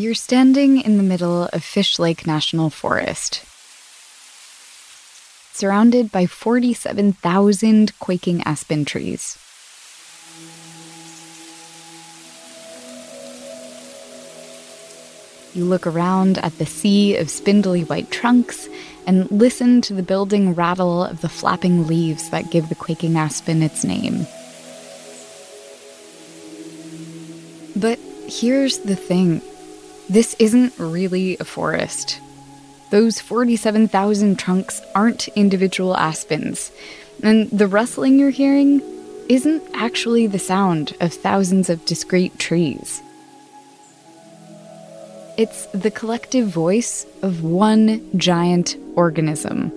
You're standing in the middle of Fishlake National Forest, surrounded by 47,000 quaking aspen trees. You look around at the sea of spindly white trunks and listen to the building rattle of the flapping leaves that give the quaking aspen its name. But here's the thing this isn't really a forest. Those 47,000 trunks aren't individual aspens, and the rustling you're hearing isn't actually the sound of thousands of discrete trees. It's the collective voice of one giant organism.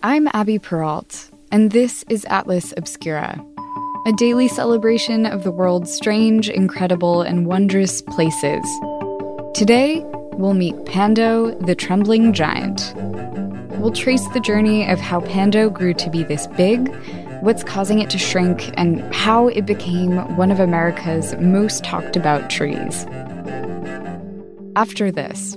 I'm Abby Peralt, and this is Atlas Obscura, a daily celebration of the world's strange, incredible, and wondrous places. Today, we'll meet Pando, the trembling giant. We'll trace the journey of how Pando grew to be this big what's causing it to shrink, and how it became one of America's most talked about trees. After this,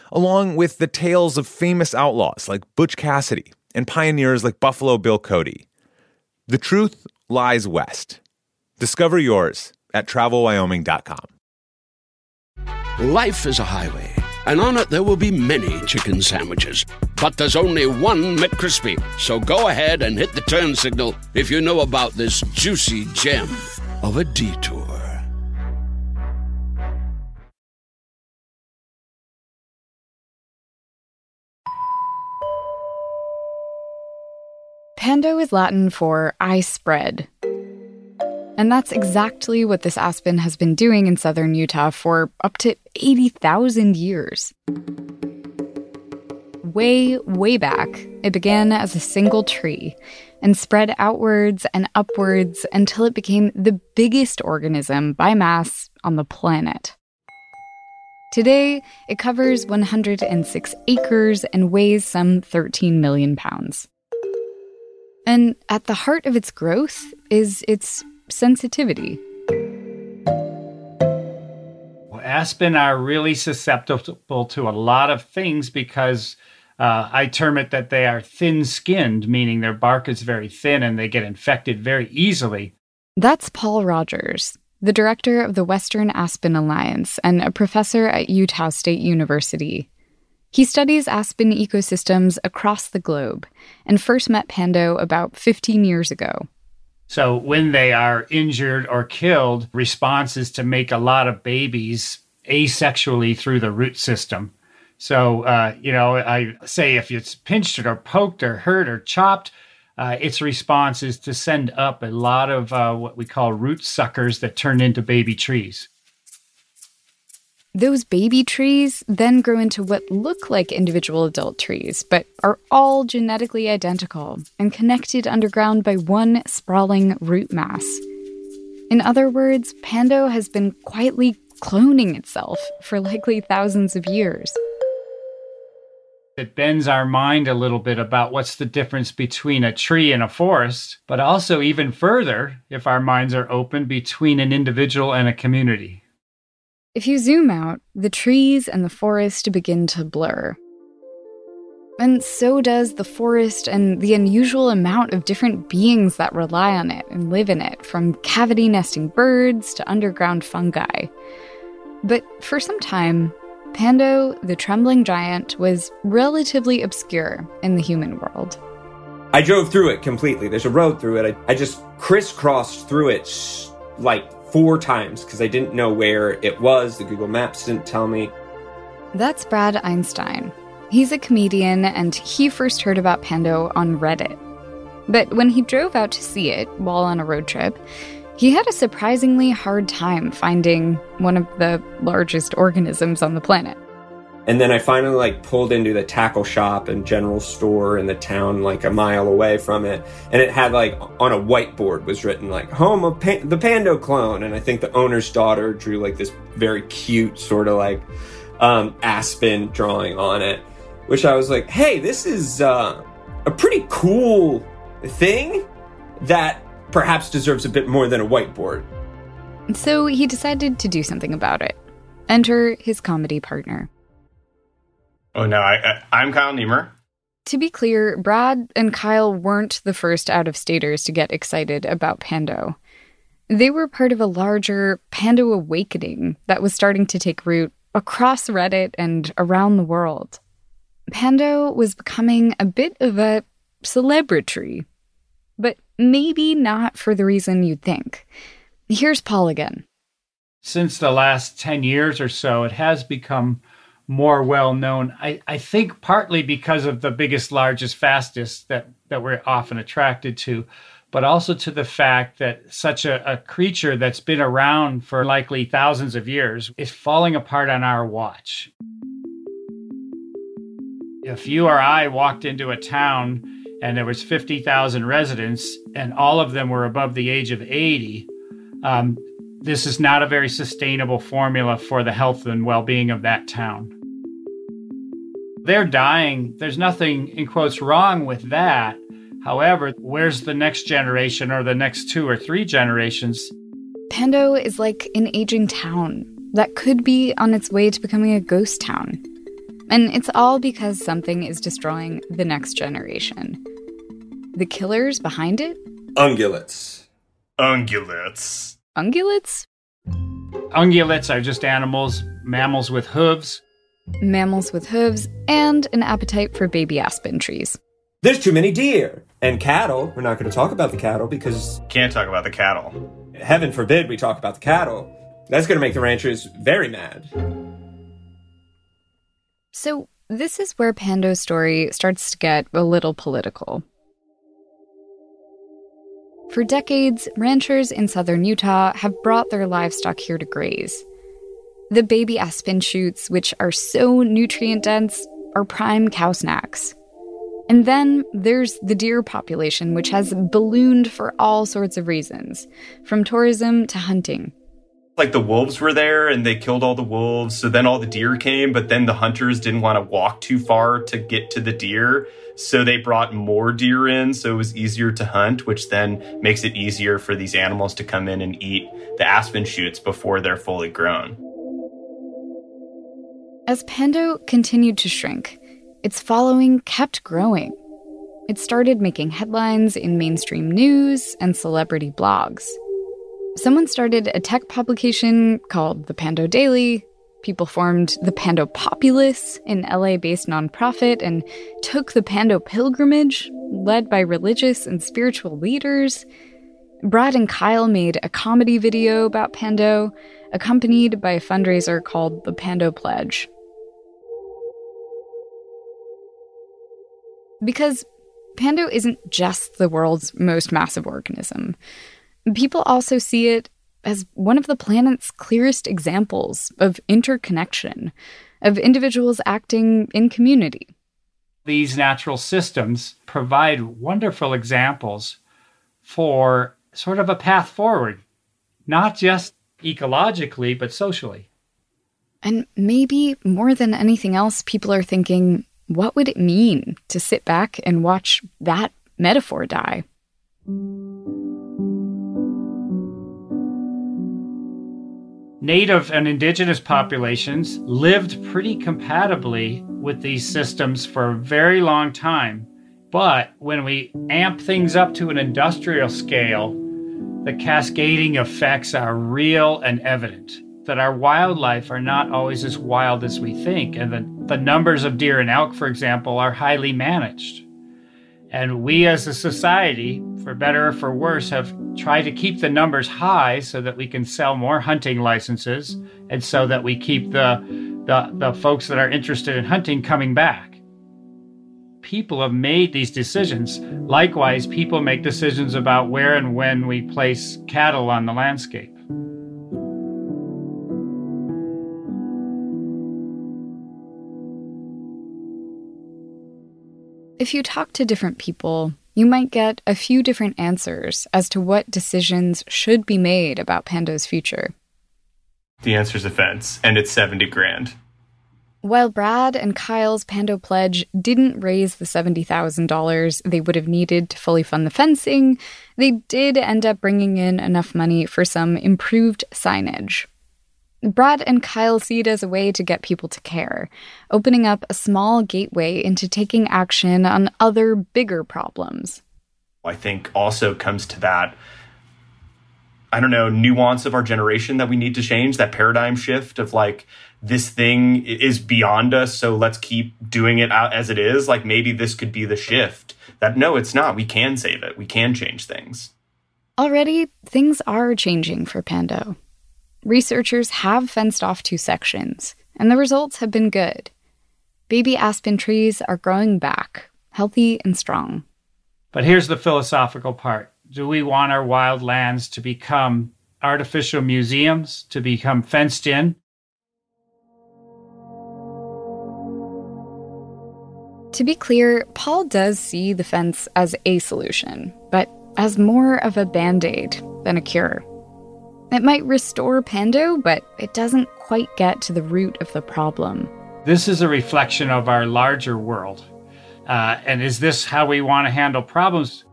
along with the tales of famous outlaws like Butch Cassidy and pioneers like Buffalo Bill Cody. The truth lies west. Discover yours at travelwyoming.com. Life is a highway, and on it there will be many chicken sandwiches. But there's only one McCrispy. So go ahead and hit the turn signal if you know about this juicy gem of a detour. Pando is Latin for I spread. And that's exactly what this aspen has been doing in southern Utah for up to 80,000 years. Way, way back, it began as a single tree and spread outwards and upwards until it became the biggest organism by mass on the planet. Today, it covers 106 acres and weighs some 13 million pounds. And at the heart of its growth is its sensitivity. Well, aspen are really susceptible to a lot of things because uh, I term it that they are thin skinned, meaning their bark is very thin and they get infected very easily. That's Paul Rogers, the director of the Western Aspen Alliance and a professor at Utah State University. He studies aspen ecosystems across the globe and first met Pando about 15 years ago. So, when they are injured or killed, response is to make a lot of babies asexually through the root system. So, uh, you know, I say if it's pinched or poked or hurt or chopped, uh, its response is to send up a lot of uh, what we call root suckers that turn into baby trees. Those baby trees then grow into what look like individual adult trees, but are all genetically identical and connected underground by one sprawling root mass. In other words, Pando has been quietly cloning itself for likely thousands of years. It bends our mind a little bit about what's the difference between a tree and a forest, but also even further, if our minds are open, between an individual and a community. If you zoom out, the trees and the forest begin to blur. And so does the forest and the unusual amount of different beings that rely on it and live in it, from cavity nesting birds to underground fungi. But for some time, Pando, the trembling giant, was relatively obscure in the human world. I drove through it completely. There's a road through it. I, I just crisscrossed through it like four times because I didn't know where it was. The Google Maps didn't tell me. That's Brad Einstein. He's a comedian and he first heard about Pando on Reddit. But when he drove out to see it while on a road trip, he had a surprisingly hard time finding one of the largest organisms on the planet. And then I finally like pulled into the tackle shop and general store in the town like a mile away from it, and it had like on a whiteboard was written like "Home of pa- the Pando clone," and I think the owner's daughter drew like this very cute sort of like um, aspen drawing on it, which I was like, "Hey, this is uh, a pretty cool thing that perhaps deserves a bit more than a whiteboard." So he decided to do something about it. Enter his comedy partner. Oh no, I, I am Kyle Niemer. To be clear, Brad and Kyle weren't the first out of staters to get excited about Pando. They were part of a larger Pando awakening that was starting to take root across Reddit and around the world. Pando was becoming a bit of a celebrity, but maybe not for the reason you'd think. Here's Paul again. Since the last 10 years or so, it has become more well known. I, I think partly because of the biggest, largest, fastest that, that we're often attracted to, but also to the fact that such a, a creature that's been around for likely thousands of years is falling apart on our watch. If you or I walked into a town and there was 50,000 residents and all of them were above the age of 80, um, this is not a very sustainable formula for the health and well-being of that town. They're dying. There's nothing, in quotes, wrong with that. However, where's the next generation or the next two or three generations? Pando is like an aging town that could be on its way to becoming a ghost town. And it's all because something is destroying the next generation. The killers behind it? Ungulates. Ungulates. Ungulates? Ungulates are just animals, mammals with hooves, mammals with hooves, and an appetite for baby aspen trees. There's too many deer and cattle. We're not going to talk about the cattle because Can't talk about the cattle. heaven forbid we talk about the cattle. That's going to make the ranchers very mad. So, this is where Pando's story starts to get a little political. For decades, ranchers in southern Utah have brought their livestock here to graze. The baby aspen shoots, which are so nutrient dense, are prime cow snacks. And then there's the deer population, which has ballooned for all sorts of reasons, from tourism to hunting. Like the wolves were there and they killed all the wolves, so then all the deer came, but then the hunters didn't want to walk too far to get to the deer, so they brought more deer in so it was easier to hunt, which then makes it easier for these animals to come in and eat the aspen shoots before they're fully grown. As Pando continued to shrink, its following kept growing. It started making headlines in mainstream news and celebrity blogs. Someone started a tech publication called the Pando Daily. People formed the Pando Populace, an LA based nonprofit, and took the Pando Pilgrimage, led by religious and spiritual leaders. Brad and Kyle made a comedy video about Pando, accompanied by a fundraiser called the Pando Pledge. Because Pando isn't just the world's most massive organism. People also see it as one of the planet's clearest examples of interconnection, of individuals acting in community. These natural systems provide wonderful examples for sort of a path forward, not just ecologically, but socially. And maybe more than anything else, people are thinking, what would it mean to sit back and watch that metaphor die? Native and indigenous populations lived pretty compatibly with these systems for a very long time. But when we amp things up to an industrial scale, the cascading effects are real and evident. That our wildlife are not always as wild as we think, and the, the numbers of deer and elk, for example, are highly managed. And we as a society for better or for worse, have tried to keep the numbers high so that we can sell more hunting licenses and so that we keep the, the, the folks that are interested in hunting coming back. People have made these decisions. Likewise, people make decisions about where and when we place cattle on the landscape. If you talk to different people, you might get a few different answers as to what decisions should be made about Pando's future. The answer's a fence, and it's 70 grand. While Brad and Kyle's Pando pledge didn't raise the $70,000 they would have needed to fully fund the fencing, they did end up bringing in enough money for some improved signage. Brad and Kyle see it as a way to get people to care, opening up a small gateway into taking action on other bigger problems. I think also comes to that I don't know, nuance of our generation that we need to change, that paradigm shift of like, this thing is beyond us, so let's keep doing it out as it is. Like, maybe this could be the shift that no, it's not. We can save it, we can change things. Already, things are changing for Pando. Researchers have fenced off two sections, and the results have been good. Baby aspen trees are growing back, healthy and strong. But here's the philosophical part Do we want our wild lands to become artificial museums, to become fenced in? To be clear, Paul does see the fence as a solution, but as more of a band aid than a cure. It might restore Pando, but it doesn't quite get to the root of the problem. This is a reflection of our larger world. Uh, and is this how we want to handle problems?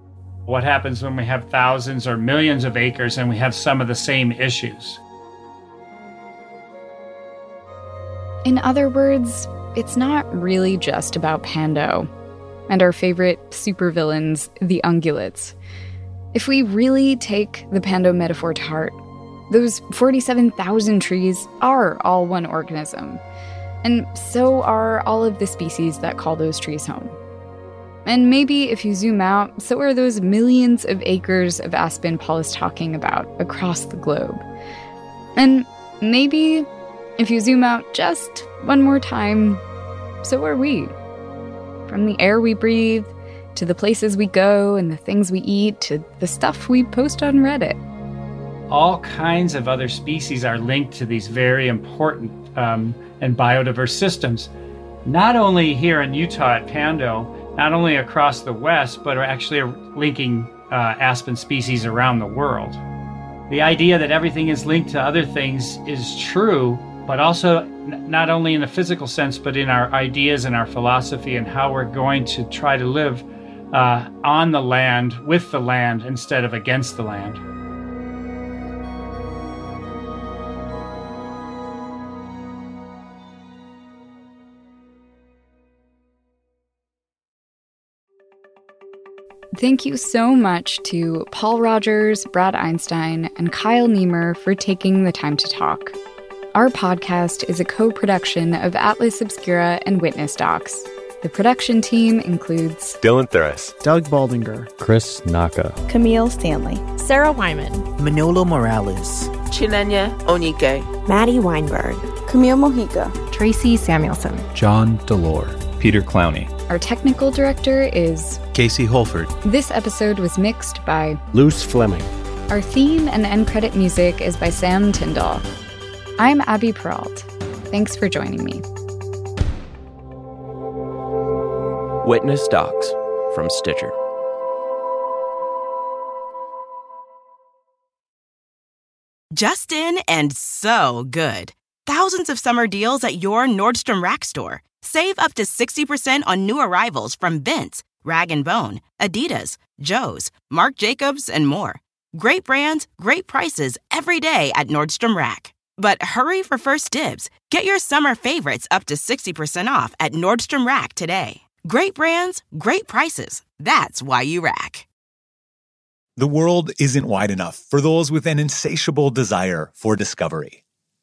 What happens when we have thousands or millions of acres and we have some of the same issues? In other words, it's not really just about Pando and our favorite supervillains, the ungulates. If we really take the Pando metaphor to heart, those 47,000 trees are all one organism, and so are all of the species that call those trees home. And maybe if you zoom out, so are those millions of acres of aspen Paul is talking about across the globe. And maybe if you zoom out just one more time, so are we. From the air we breathe, to the places we go and the things we eat, to the stuff we post on Reddit all kinds of other species are linked to these very important um, and biodiverse systems, not only here in Utah at Pando, not only across the West, but are actually linking uh, aspen species around the world. The idea that everything is linked to other things is true, but also n- not only in the physical sense, but in our ideas and our philosophy and how we're going to try to live uh, on the land, with the land, instead of against the land. Thank you so much to Paul Rogers, Brad Einstein, and Kyle Niemer for taking the time to talk. Our podcast is a co production of Atlas Obscura and Witness Docs. The production team includes Dylan Thuras, Doug Baldinger, Chris Naka, Camille Stanley, Sarah Wyman, Manolo Morales, Chinenya Onike, Maddie Weinberg, Camille Mojica, Tracy Samuelson, John Delore, Peter Clowney. Our technical director is Casey Holford. This episode was mixed by Luce Fleming. Our theme and end credit music is by Sam Tyndall. I'm Abby Peralt. Thanks for joining me. Witness Docs from Stitcher. Justin and so good. Thousands of summer deals at your Nordstrom Rack store. Save up to 60% on new arrivals from Vince, Rag & Bone, Adidas, Joe's, Marc Jacobs, and more. Great brands, great prices every day at Nordstrom Rack. But hurry for first dibs. Get your summer favorites up to 60% off at Nordstrom Rack today. Great brands, great prices. That's why you rack. The world isn't wide enough for those with an insatiable desire for discovery.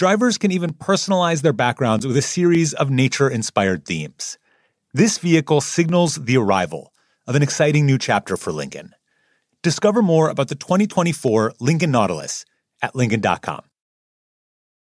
Drivers can even personalize their backgrounds with a series of nature inspired themes. This vehicle signals the arrival of an exciting new chapter for Lincoln. Discover more about the 2024 Lincoln Nautilus at Lincoln.com.